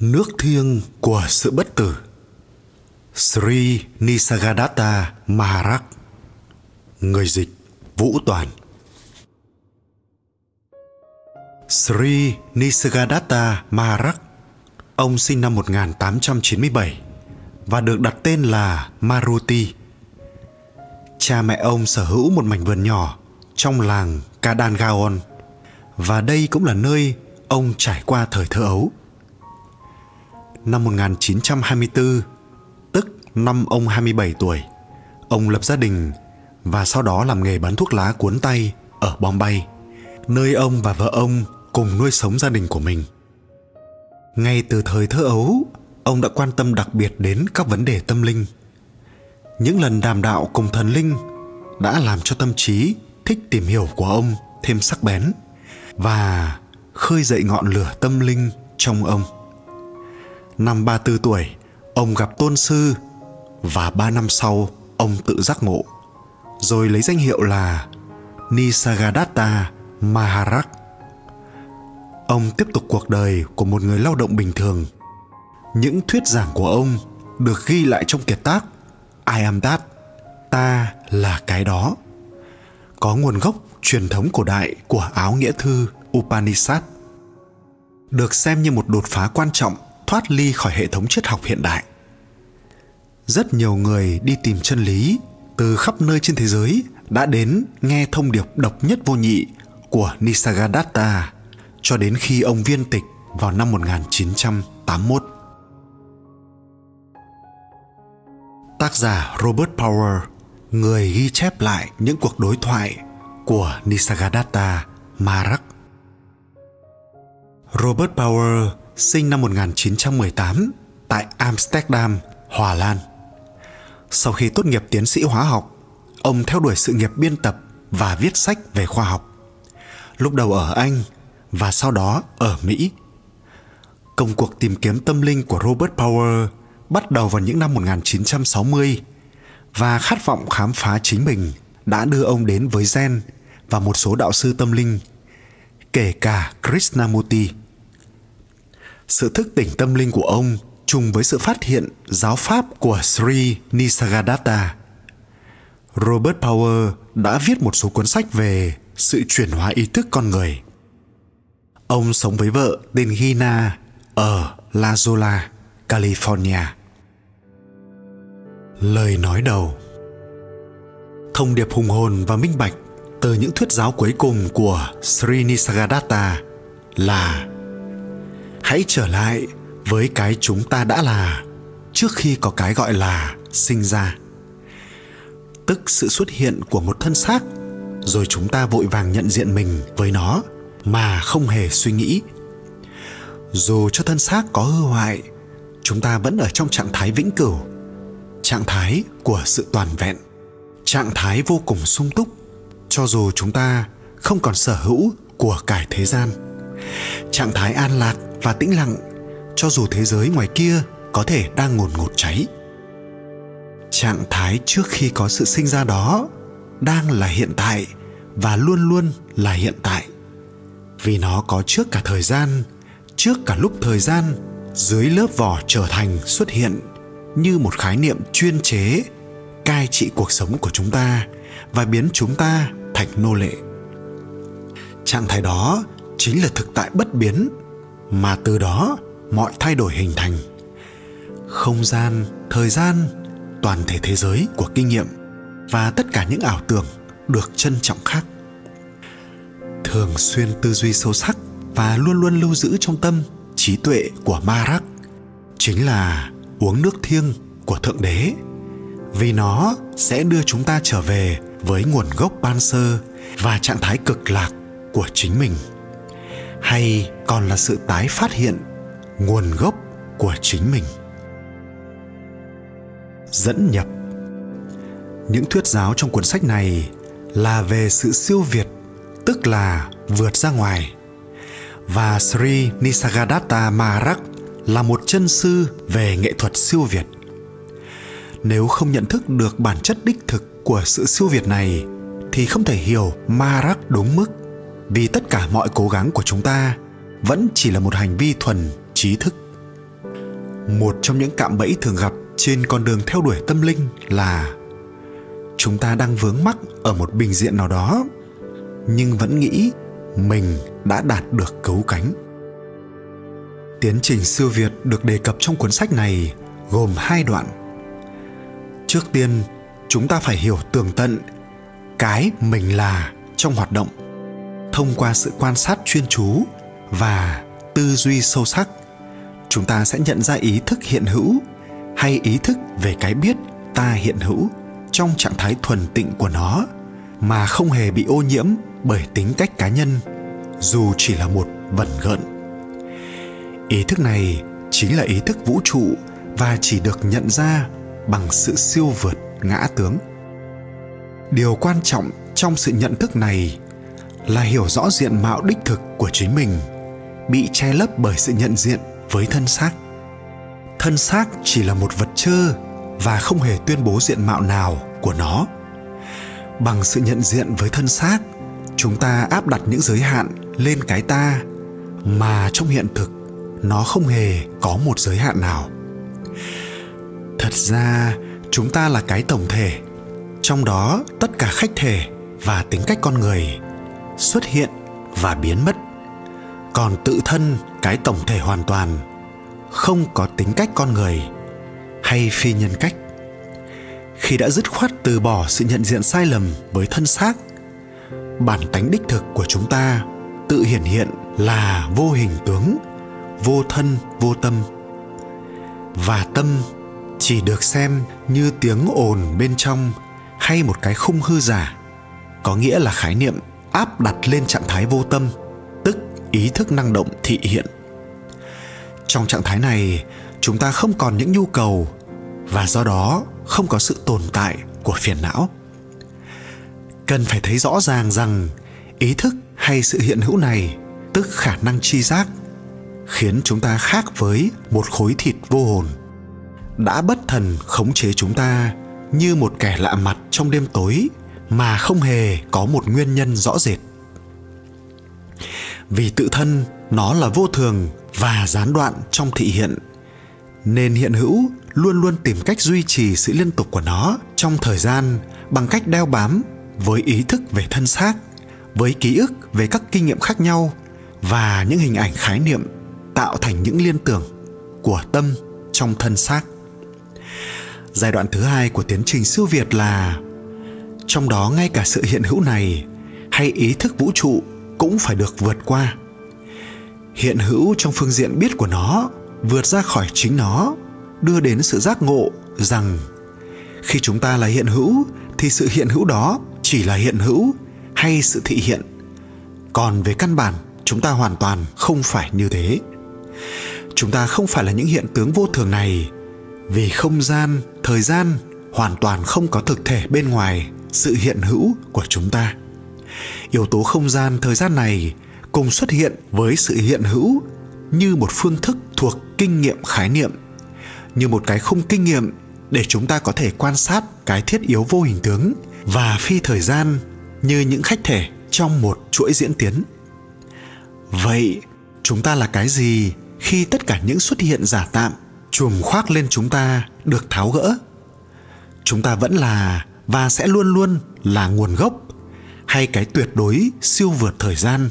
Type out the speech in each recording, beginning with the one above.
Nước thiêng của sự bất tử Sri Nisargadatta Maharaj Người dịch Vũ Toàn Sri Nisargadatta Maharaj, Ông sinh năm 1897 và được đặt tên là Maruti. Cha mẹ ông sở hữu một mảnh vườn nhỏ trong làng Kadangaon và đây cũng là nơi ông trải qua thời thơ ấu. Năm 1924, tức năm ông 27 tuổi, ông lập gia đình và sau đó làm nghề bán thuốc lá cuốn tay ở Bombay, nơi ông và vợ ông cùng nuôi sống gia đình của mình. Ngay từ thời thơ ấu, ông đã quan tâm đặc biệt đến các vấn đề tâm linh. Những lần đàm đạo cùng thần linh đã làm cho tâm trí thích tìm hiểu của ông thêm sắc bén và khơi dậy ngọn lửa tâm linh trong ông. Năm 34 tuổi, ông gặp tôn sư và ba năm sau ông tự giác ngộ, rồi lấy danh hiệu là Nisargadatta Maharaj. Ông tiếp tục cuộc đời của một người lao động bình thường. Những thuyết giảng của ông được ghi lại trong kiệt tác I am that, ta là cái đó. Có nguồn gốc truyền thống cổ đại của áo nghĩa thư Upanishad. Được xem như một đột phá quan trọng thoát ly khỏi hệ thống triết học hiện đại. Rất nhiều người đi tìm chân lý từ khắp nơi trên thế giới đã đến nghe thông điệp độc nhất vô nhị của Nisargadatta cho đến khi ông viên tịch vào năm 1981. Tác giả Robert Power, người ghi chép lại những cuộc đối thoại của Nisargadatta Maharaj. Robert Power sinh năm 1918 tại Amsterdam, Hòa Lan. Sau khi tốt nghiệp tiến sĩ hóa học, ông theo đuổi sự nghiệp biên tập và viết sách về khoa học. Lúc đầu ở Anh và sau đó ở Mỹ. Công cuộc tìm kiếm tâm linh của Robert Power bắt đầu vào những năm 1960 và khát vọng khám phá chính mình đã đưa ông đến với Zen và một số đạo sư tâm linh, kể cả Krishnamurti. Sự thức tỉnh tâm linh của ông chung với sự phát hiện giáo pháp của Sri Nisargadatta. Robert Power đã viết một số cuốn sách về sự chuyển hóa ý thức con người. Ông sống với vợ tên Gina ở La Jolla, California. Lời nói đầu Thông điệp hùng hồn và minh bạch từ những thuyết giáo cuối cùng của Sri Nisargadatta là Hãy trở lại với cái chúng ta đã là trước khi có cái gọi là sinh ra. Tức sự xuất hiện của một thân xác, rồi chúng ta vội vàng nhận diện mình với nó mà không hề suy nghĩ dù cho thân xác có hư hoại, chúng ta vẫn ở trong trạng thái vĩnh cửu, trạng thái của sự toàn vẹn, trạng thái vô cùng sung túc, cho dù chúng ta không còn sở hữu của cải thế gian trạng thái an lạc và tĩnh lặng, cho dù thế giới ngoài kia có thể đang ngồn ngột cháy. Trạng thái trước khi có sự sinh ra đó đang là hiện tại và luôn luôn là hiện tại. Vì nó có trước cả thời gian, trước cả lúc thời gian, dưới lớp vỏ trở thành xuất hiện như một khái niệm chuyên chế, cai trị cuộc sống của chúng ta và biến chúng ta thành nô lệ. Trạng thái đó chính là thực tại bất biến mà từ đó, mọi thay đổi hình thành. Không gian, thời gian, toàn thể thế giới của kinh nghiệm và tất cả những ảo tưởng được trân trọng khác. Thường xuyên tư duy sâu sắc và luôn luôn lưu giữ trong tâm trí tuệ của Marak chính là uống nước thiêng của thượng đế, vì nó sẽ đưa chúng ta trở về với nguồn gốc ban sơ và trạng thái cực lạc của chính mình hay còn là sự tái phát hiện nguồn gốc của chính mình? Dẫn nhập. Những thuyết giáo trong cuốn sách này là về sự siêu việt, tức là vượt ra ngoài. Và Sri Nisargadatta Maharaj là một chân sư về nghệ thuật siêu việt. Nếu không nhận thức được bản chất đích thực của sự siêu việt này, thì không thể hiểu Maharaj đúng mức vì tất cả mọi cố gắng của chúng ta, vẫn chỉ là một hành vi thuần trí thức. một trong những cạm bẫy thường gặp trên con đường theo đuổi tâm linh là chúng ta đang vướng mắc ở một bình diện nào đó, nhưng vẫn nghĩ mình đã đạt được cấu cánh. Tiến trình siêu việt được đề cập trong cuốn sách này gồm hai đoạn. Trước tiên, chúng ta phải hiểu tường tận cái mình là trong hoạt động thông qua sự quan sát chuyên chú và tư duy sâu sắc, chúng ta sẽ nhận ra ý thức hiện hữu hay ý thức về cái biết ta hiện hữu trong trạng thái thuần tịnh của nó mà không hề bị ô nhiễm bởi tính cách cá nhân, dù chỉ là một vẩn gợn. Ý thức này chính là ý thức vũ trụ và chỉ được nhận ra bằng sự siêu vượt ngã tướng. Điều quan trọng trong sự nhận thức này là hiểu rõ diện mạo đích thực của chính mình, bị che lấp bởi sự nhận diện với thân xác. Thân xác chỉ là một vật chơ và không hề tuyên bố diện mạo nào của nó. Bằng sự nhận diện với thân xác, chúng ta áp đặt những giới hạn lên cái ta, mà trong hiện thực, nó không hề có một giới hạn nào. Thật ra, chúng ta là cái tổng thể, trong đó tất cả khách thể và tính cách con người xuất hiện và biến mất. Còn tự thân cái tổng thể hoàn toàn, không có tính cách con người hay phi nhân cách. Khi đã dứt khoát từ bỏ sự nhận diện sai lầm với thân xác, bản tánh đích thực của chúng ta tự hiển hiện là vô hình tướng, vô thân, vô tâm. Và tâm chỉ được xem như tiếng ồn bên trong hay một cái khung hư giả, có nghĩa là khái niệm áp đặt lên trạng thái vô tâm, tức ý thức năng động thị hiện. Trong trạng thái này, chúng ta không còn những nhu cầu và do đó không có sự tồn tại của phiền não. Cần phải thấy rõ ràng rằng ý thức hay sự hiện hữu này, tức khả năng tri giác, khiến chúng ta khác với một khối thịt vô hồn, đã bất thần khống chế chúng ta như một kẻ lạ mặt trong đêm tối mà không hề có một nguyên nhân rõ rệt. Vì tự thân nó là vô thường và gián đoạn trong thị hiện, nên hiện hữu luôn luôn tìm cách duy trì sự liên tục của nó trong thời gian bằng cách đeo bám với ý thức về thân xác, với ký ức về các kinh nghiệm khác nhau và những hình ảnh khái niệm tạo thành những liên tưởng của tâm trong thân xác. Giai đoạn thứ hai của tiến trình siêu việt là trong đó ngay cả sự hiện hữu này hay ý thức vũ trụ cũng phải được vượt qua. Hiện hữu trong phương diện biết của nó, vượt ra khỏi chính nó, đưa đến sự giác ngộ rằng khi chúng ta là hiện hữu thì sự hiện hữu đó chỉ là hiện hữu hay sự thị hiện. Còn về căn bản, chúng ta hoàn toàn không phải như thế. Chúng ta không phải là những hiện tướng vô thường này vì không gian, thời gian hoàn toàn không có thực thể bên ngoài sự hiện hữu của chúng ta. Yếu tố không gian thời gian này cùng xuất hiện với sự hiện hữu như một phương thức thuộc kinh nghiệm khái niệm, như một cái khung kinh nghiệm để chúng ta có thể quan sát cái thiết yếu vô hình tướng và phi thời gian như những khách thể trong một chuỗi diễn tiến. Vậy chúng ta là cái gì khi tất cả những xuất hiện giả tạm chùm khoác lên chúng ta được tháo gỡ? Chúng ta vẫn là và sẽ luôn luôn là nguồn gốc hay cái tuyệt đối siêu vượt thời gian,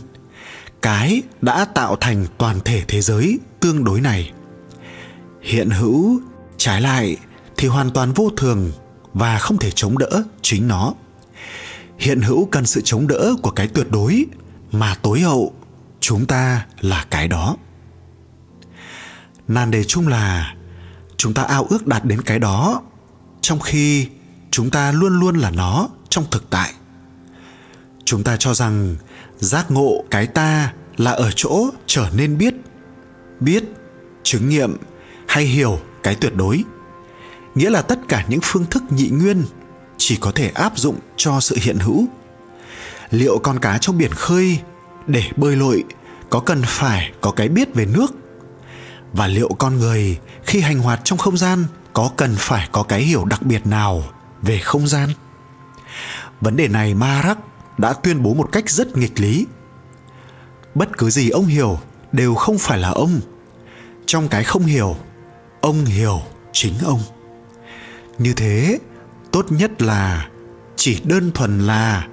cái đã tạo thành toàn thể thế giới tương đối này. Hiện hữu, trái lại thì hoàn toàn vô thường và không thể chống đỡ chính nó. Hiện hữu cần sự chống đỡ của cái tuyệt đối mà tối hậu chúng ta là cái đó. Nan đề chung là chúng ta ao ước đạt đến cái đó trong khi chúng ta luôn luôn là nó trong thực tại. Chúng ta cho rằng giác ngộ cái ta là ở chỗ trở nên biết biết, chứng nghiệm hay hiểu cái tuyệt đối. Nghĩa là tất cả những phương thức nhị nguyên chỉ có thể áp dụng cho sự hiện hữu. Liệu con cá trong biển khơi để bơi lội có cần phải có cái biết về nước? Và liệu con người khi hành hoạt trong không gian có cần phải có cái hiểu đặc biệt nào về không gian. Vấn đề này marak đã tuyên bố một cách rất nghịch lý. Bất cứ gì ông hiểu đều không phải là ông. Trong cái không hiểu, ông hiểu chính ông. Như thế, tốt nhất là chỉ đơn thuần là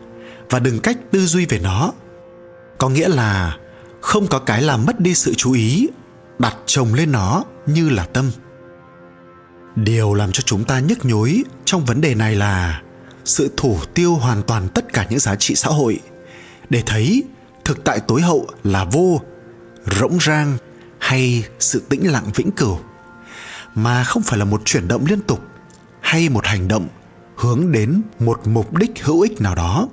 và đừng cách tư duy về nó. Có nghĩa là không có cái làm mất đi sự chú ý, đặt chồng lên nó như là tâm điều làm cho chúng ta nhức nhối trong vấn đề này là sự thủ tiêu hoàn toàn tất cả những giá trị xã hội. Để thấy, thực tại tối hậu là vô, rỗng rang hay sự tĩnh lặng vĩnh cửu. Mà không phải là một chuyển động liên tục hay một hành động hướng đến một mục đích hữu ích nào đó,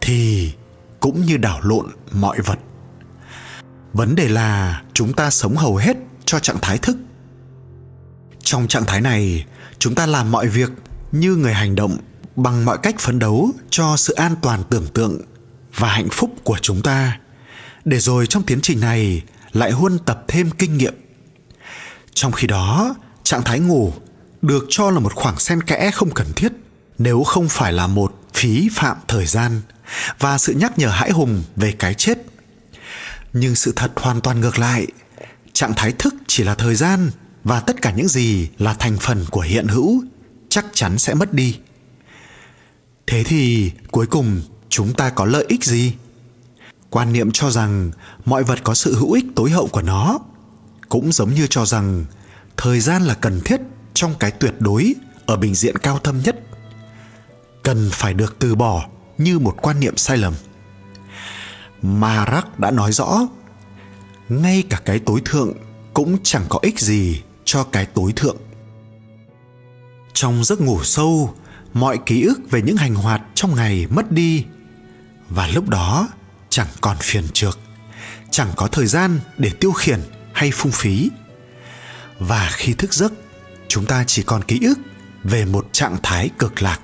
thì cũng như đảo lộn mọi vật. Vấn đề là chúng ta sống hầu hết cho trạng thái thức trong trạng thái này, chúng ta làm mọi việc như người hành động bằng mọi cách phấn đấu cho sự an toàn tưởng tượng và hạnh phúc của chúng ta. Để rồi trong tiến trình này lại huân tập thêm kinh nghiệm. Trong khi đó, trạng thái ngủ được cho là một khoảng xen kẽ không cần thiết nếu không phải là một phí phạm thời gian và sự nhắc nhở hãi hùng về cái chết. Nhưng sự thật hoàn toàn ngược lại, trạng thái thức chỉ là thời gian và tất cả những gì là thành phần của hiện hữu chắc chắn sẽ mất đi. Thế thì cuối cùng chúng ta có lợi ích gì? Quan niệm cho rằng mọi vật có sự hữu ích tối hậu của nó cũng giống như cho rằng thời gian là cần thiết trong cái tuyệt đối ở bình diện cao thâm nhất. Cần phải được từ bỏ như một quan niệm sai lầm. Marak đã nói rõ, ngay cả cái tối thượng cũng chẳng có ích gì cho cái tối thượng. Trong giấc ngủ sâu, mọi ký ức về những hành hoạt trong ngày mất đi. Và lúc đó, chẳng còn phiền trược, chẳng có thời gian để tiêu khiển hay phung phí. Và khi thức giấc, chúng ta chỉ còn ký ức về một trạng thái cực lạc.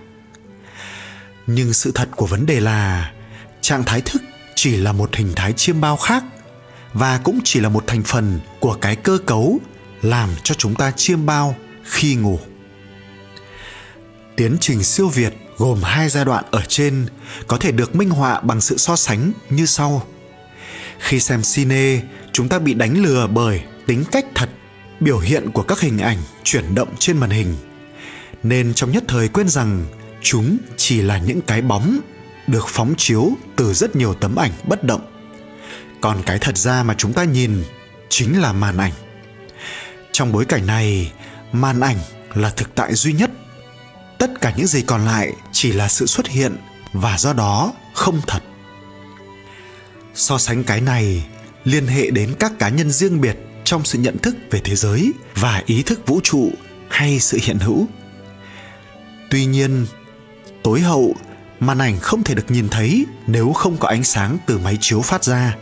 Nhưng sự thật của vấn đề là, trạng thái thức chỉ là một hình thái chiêm bao khác và cũng chỉ là một thành phần của cái cơ cấu làm cho chúng ta chiêm bao khi ngủ. Tiến trình siêu việt gồm hai giai đoạn ở trên, có thể được minh họa bằng sự so sánh như sau. Khi xem cine, chúng ta bị đánh lừa bởi tính cách thật, biểu hiện của các hình ảnh chuyển động trên màn hình. Nên trong nhất thời quên rằng chúng chỉ là những cái bóng được phóng chiếu từ rất nhiều tấm ảnh bất động. Còn cái thật ra mà chúng ta nhìn chính là màn ảnh trong bối cảnh này, màn ảnh là thực tại duy nhất. Tất cả những gì còn lại chỉ là sự xuất hiện và do đó không thật. So sánh cái này, liên hệ đến các cá nhân riêng biệt trong sự nhận thức về thế giới và ý thức vũ trụ hay sự hiện hữu. Tuy nhiên, tối hậu, màn ảnh không thể được nhìn thấy nếu không có ánh sáng từ máy chiếu phát ra.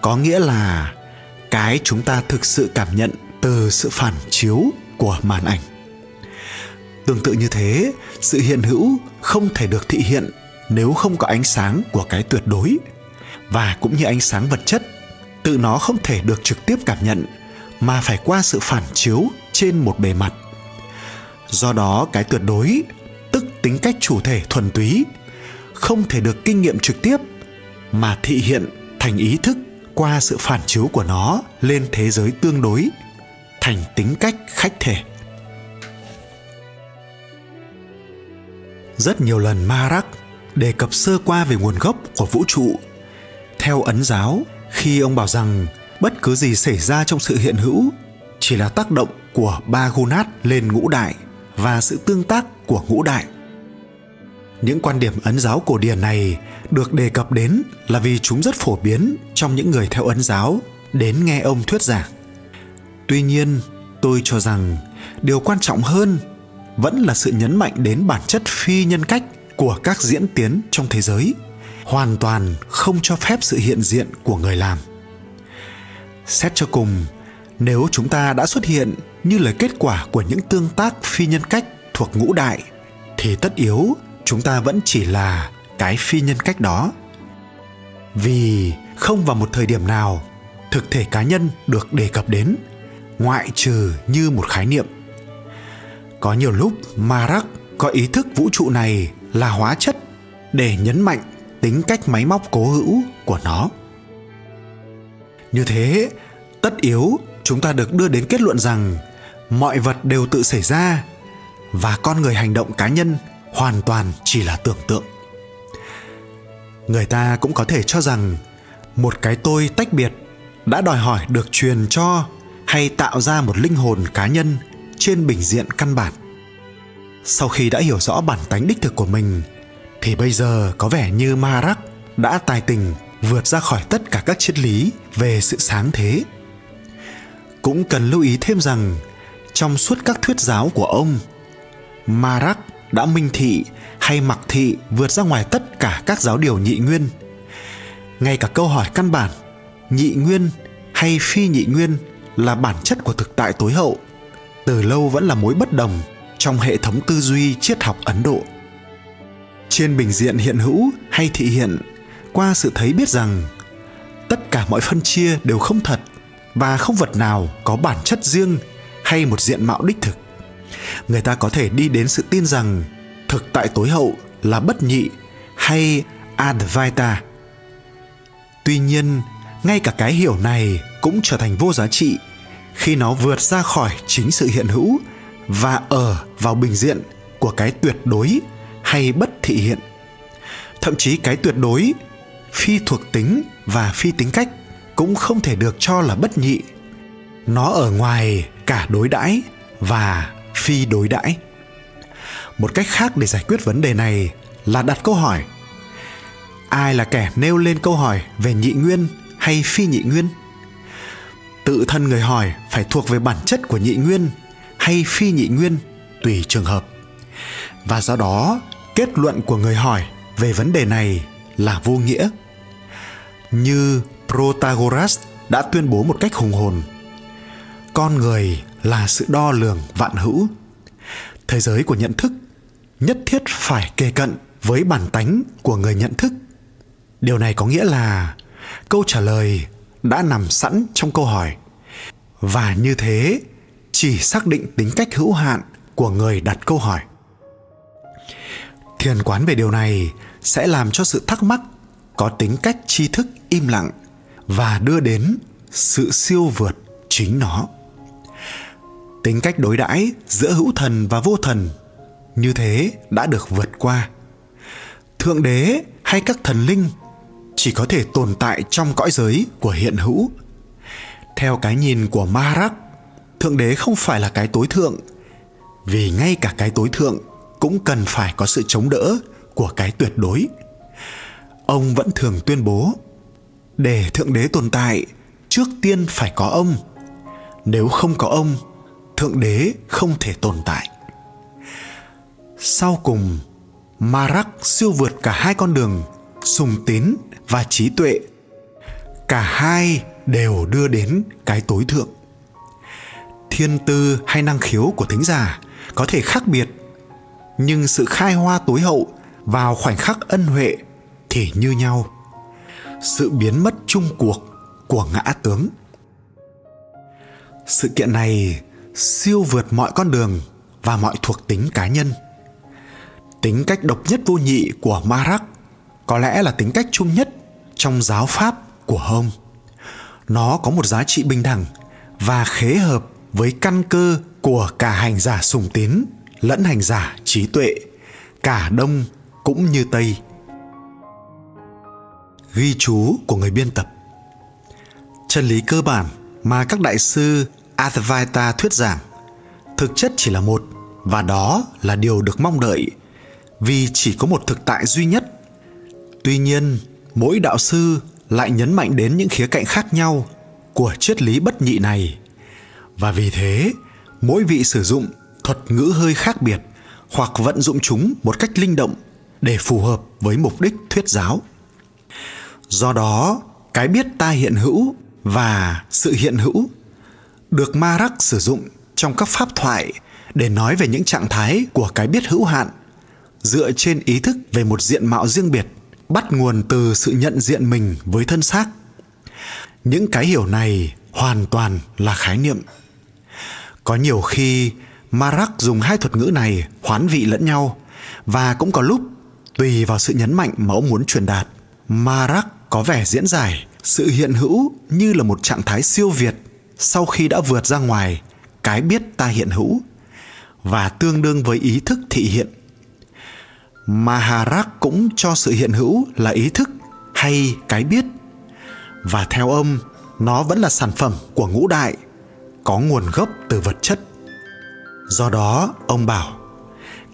Có nghĩa là cái chúng ta thực sự cảm nhận từ sự phản chiếu của màn ảnh. Tương tự như thế, sự hiện hữu không thể được thị hiện nếu không có ánh sáng của cái tuyệt đối, và cũng như ánh sáng vật chất, tự nó không thể được trực tiếp cảm nhận, mà phải qua sự phản chiếu trên một bề mặt. Do đó, cái tuyệt đối, tức tính cách chủ thể thuần túy, không thể được kinh nghiệm trực tiếp, mà thị hiện thành ý thức qua sự phản chiếu của nó lên thế giới tương đối thành tính cách khách thể. Rất nhiều lần marak đề cập sơ qua về nguồn gốc của vũ trụ. Theo ấn giáo, khi ông bảo rằng bất cứ gì xảy ra trong sự hiện hữu chỉ là tác động của ba gunat lên ngũ đại và sự tương tác của ngũ đại. Những quan điểm ấn giáo cổ điển này được đề cập đến là vì chúng rất phổ biến trong những người theo ấn giáo đến nghe ông thuyết giảng tuy nhiên, tôi cho rằng điều quan trọng hơn vẫn là sự nhấn mạnh đến bản chất phi nhân cách của các diễn tiến trong thế giới, hoàn toàn không cho phép sự hiện diện của người làm. Xét cho cùng, nếu chúng ta đã xuất hiện như là kết quả của những tương tác phi nhân cách thuộc ngũ đại, thì tất yếu chúng ta vẫn chỉ là cái phi nhân cách đó. Vì không vào một thời điểm nào thực thể cá nhân được đề cập đến ngoại trừ như một khái niệm. Có nhiều lúc marak có ý thức vũ trụ này là hóa chất để nhấn mạnh tính cách máy móc cố hữu của nó. Như thế, tất yếu chúng ta được đưa đến kết luận rằng mọi vật đều tự xảy ra và con người hành động cá nhân hoàn toàn chỉ là tưởng tượng. Người ta cũng có thể cho rằng một cái tôi tách biệt đã đòi hỏi được truyền cho hay tạo ra một linh hồn cá nhân trên bình diện căn bản. Sau khi đã hiểu rõ bản tánh đích thực của mình, thì bây giờ có vẻ như marak đã tài tình vượt ra khỏi tất cả các triết lý về sự sáng thế. Cũng cần lưu ý thêm rằng, trong suốt các thuyết giáo của ông marak đã minh thị hay mặc thị vượt ra ngoài tất cả các giáo điều nhị nguyên. Ngay cả câu hỏi căn bản, nhị nguyên hay phi nhị nguyên là bản chất của thực tại tối hậu. Từ lâu vẫn là mối bất đồng trong hệ thống tư duy triết học ấn độ. Trên bình diện hiện hữu hay thị hiện, qua sự thấy biết rằng, tất cả mọi phân chia đều không thật và không vật nào có bản chất riêng hay một diện mạo đích thực. Người ta có thể đi đến sự tin rằng thực tại tối hậu là bất nhị hay advaita. Tuy nhiên, ngay cả cái hiểu này cũng trở thành vô giá trị khi nó vượt ra khỏi chính sự hiện hữu và ở vào bình diện của cái tuyệt đối hay bất thị hiện. Thậm chí cái tuyệt đối, phi thuộc tính và phi tính cách cũng không thể được cho là bất nhị. Nó ở ngoài cả đối đãi và phi đối đãi. Một cách khác để giải quyết vấn đề này là đặt câu hỏi, ai là kẻ nêu lên câu hỏi về nhị nguyên hay phi nhị nguyên? Tự thân người hỏi phải thuộc về bản chất của nhị nguyên hay phi nhị nguyên tùy trường hợp. Và do đó, kết luận của người hỏi về vấn đề này là vô nghĩa. Như protagoras đã tuyên bố một cách hùng hồn, con người là sự đo lường vạn hữu. Thế giới của nhận thức nhất thiết phải kề cận với bản tánh của người nhận thức. Điều này có nghĩa là câu trả lời đã nằm sẵn trong câu hỏi và như thế, chỉ xác định tính cách hữu hạn của người đặt câu hỏi. Thiền quán về điều này sẽ làm cho sự thắc mắc có tính cách tri thức im lặng và đưa đến sự siêu vượt chính nó. Tính cách đối đãi giữa hữu thần và vô thần như thế đã được vượt qua. Thượng đế hay các thần linh chỉ có thể tồn tại trong cõi giới của hiện hữu theo cái nhìn của marak thượng đế không phải là cái tối thượng, vì ngay cả cái tối thượng cũng cần phải có sự chống đỡ của cái tuyệt đối. Ông vẫn thường tuyên bố, để thượng đế tồn tại, trước tiên phải có ông. Nếu không có ông, thượng đế không thể tồn tại. Sau cùng marak siêu vượt cả hai con đường sùng tín và trí tuệ. Cả hai đều đưa đến cái tối thượng. Thiên tư hay năng khiếu của thính giả có thể khác biệt, nhưng sự khai hoa tối hậu vào khoảnh khắc ân huệ thì như nhau. Sự biến mất chung cuộc của ngã tướng. Sự kiện này siêu vượt mọi con đường và mọi thuộc tính cá nhân. Tính cách độc nhất vô nhị của marak có lẽ là tính cách chung nhất trong giáo pháp của home nó có một giá trị bình đẳng và khế hợp với căn cơ của cả hành giả sùng tín lẫn hành giả trí tuệ, cả đông cũng như tây. Ghi chú của người biên tập. Chân lý cơ bản mà các đại sư advaita thuyết giảng thực chất chỉ là một và đó là điều được mong đợi vì chỉ có một thực tại duy nhất. Tuy nhiên, mỗi đạo sư lại nhấn mạnh đến những khía cạnh khác nhau của triết lý bất nhị này. Và vì thế, mỗi vị sử dụng thuật ngữ hơi khác biệt hoặc vận dụng chúng một cách linh động để phù hợp với mục đích thuyết giáo. Do đó, cái biết ta hiện hữu và sự hiện hữu được marak sử dụng trong các pháp thoại để nói về những trạng thái của cái biết hữu hạn dựa trên ý thức về một diện mạo riêng biệt bắt nguồn từ sự nhận diện mình với thân xác. Những cái hiểu này hoàn toàn là khái niệm. Có nhiều khi marak dùng hai thuật ngữ này hoán vị lẫn nhau và cũng có lúc tùy vào sự nhấn mạnh mà ông muốn truyền đạt marak có vẻ diễn giải sự hiện hữu như là một trạng thái siêu việt sau khi đã vượt ra ngoài cái biết ta hiện hữu và tương đương với ý thức thị hiện maharak cũng cho sự hiện hữu là ý thức hay cái biết. Và theo ông, nó vẫn là sản phẩm của ngũ đại, có nguồn gốc từ vật chất. Do đó, ông bảo,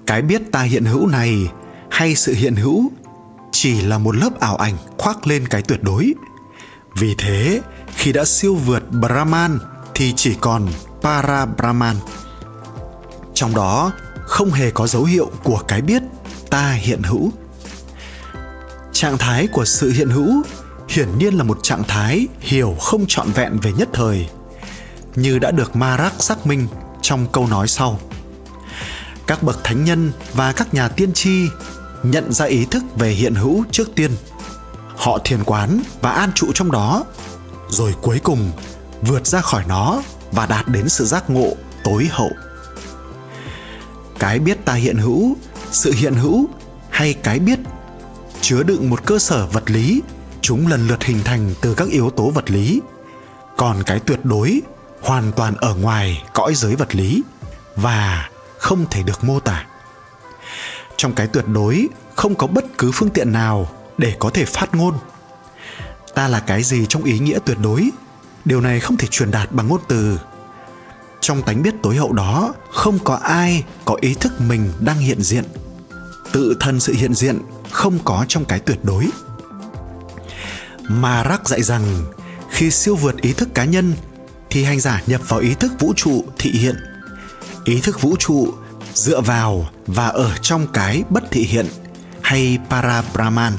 cái biết ta hiện hữu này hay sự hiện hữu chỉ là một lớp ảo ảnh khoác lên cái tuyệt đối. Vì thế, khi đã siêu vượt brahman thì chỉ còn para brahman trong đó, không hề có dấu hiệu của cái biết ta hiện hữu trạng thái của sự hiện hữu hiển nhiên là một trạng thái hiểu không trọn vẹn về nhất thời như đã được Marak xác minh trong câu nói sau. Các bậc thánh nhân và các nhà tiên tri nhận ra ý thức về hiện hữu trước tiên. Họ thiền quán và an trụ trong đó, rồi cuối cùng vượt ra khỏi nó và đạt đến sự giác ngộ tối hậu. Cái biết ta hiện hữu, sự hiện hữu hay cái biết, chứa đựng một cơ sở vật lý, chúng lần lượt hình thành từ các yếu tố vật lý. Còn cái tuyệt đối hoàn toàn ở ngoài cõi giới vật lý và không thể được mô tả. Trong cái tuyệt đối, không có bất cứ phương tiện nào để có thể phát ngôn. Ta là cái gì trong ý nghĩa tuyệt đối? Điều này không thể truyền đạt bằng ngôn từ. Trong tánh biết tối hậu đó, không có ai có ý thức mình đang hiện diện tự thân sự hiện diện không có trong cái tuyệt đối. Mà rắc dạy rằng, khi siêu vượt ý thức cá nhân, thì hành giả nhập vào ý thức vũ trụ thị hiện. Ý thức vũ trụ dựa vào và ở trong cái bất thị hiện hay para brahman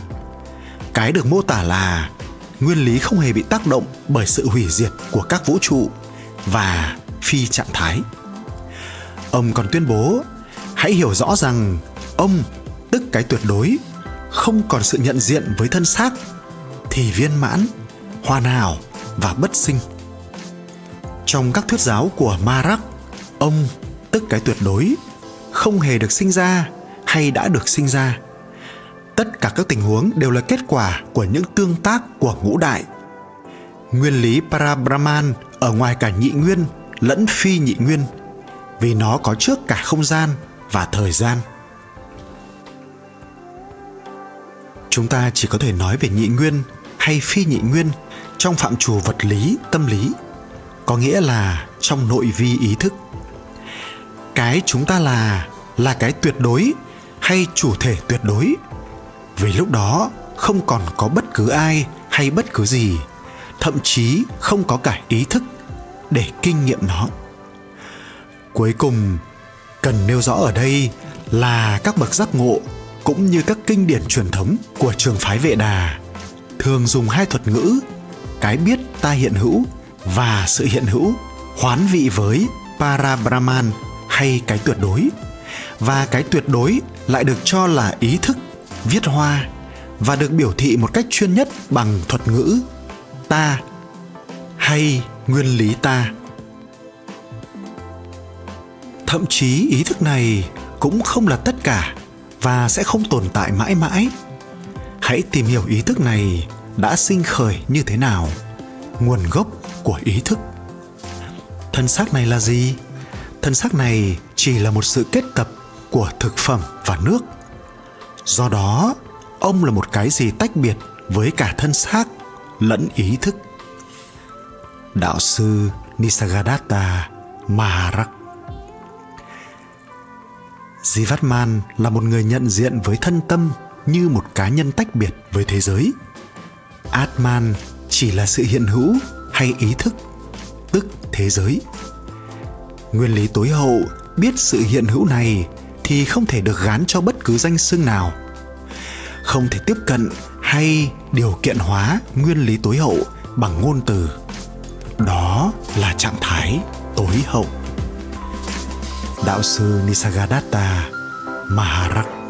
cái được mô tả là nguyên lý không hề bị tác động bởi sự hủy diệt của các vũ trụ và phi trạng thái. Ông còn tuyên bố, hãy hiểu rõ rằng ông tức cái tuyệt đối không còn sự nhận diện với thân xác thì viên mãn hoàn hảo và bất sinh trong các thuyết giáo của Marak, ông tức cái tuyệt đối không hề được sinh ra hay đã được sinh ra. Tất cả các tình huống đều là kết quả của những tương tác của ngũ đại. Nguyên lý Parabrahman ở ngoài cả nhị nguyên lẫn phi nhị nguyên vì nó có trước cả không gian và thời gian. Chúng ta chỉ có thể nói về nhị nguyên hay phi nhị nguyên trong phạm trù vật lý, tâm lý. Có nghĩa là trong nội vi ý thức. Cái chúng ta là là cái tuyệt đối hay chủ thể tuyệt đối. Vì lúc đó không còn có bất cứ ai hay bất cứ gì thậm chí không có cả ý thức để kinh nghiệm nó. Cuối cùng cần nêu rõ ở đây là các bậc giác ngộ cũng như các kinh điển truyền thống của trường phái vệ đà. Thường dùng hai thuật ngữ, cái biết ta hiện hữu và sự hiện hữu, hoán vị với para Brahman hay cái tuyệt đối. Và cái tuyệt đối lại được cho là ý thức, viết hoa và được biểu thị một cách chuyên nhất bằng thuật ngữ ta hay nguyên lý ta. Thậm chí ý thức này cũng không là tất cả và sẽ không tồn tại mãi mãi. Hãy tìm hiểu ý thức này đã sinh khởi như thế nào, nguồn gốc của ý thức. Thân xác này là gì? Thân xác này chỉ là một sự kết tập của thực phẩm và nước. Do đó, ông là một cái gì tách biệt với cả thân xác lẫn ý thức? Đạo sư nisargadatta maharak Jivatman là một người nhận diện với thân tâm như một cá nhân tách biệt với thế giới. Atman chỉ là sự hiện hữu hay ý thức, tức thế giới. Nguyên lý tối hậu biết sự hiện hữu này thì không thể được gán cho bất cứ danh xưng nào. Không thể tiếp cận hay điều kiện hóa nguyên lý tối hậu bằng ngôn từ. Đó là trạng thái tối hậu. Đạo sư nisargadatta maharak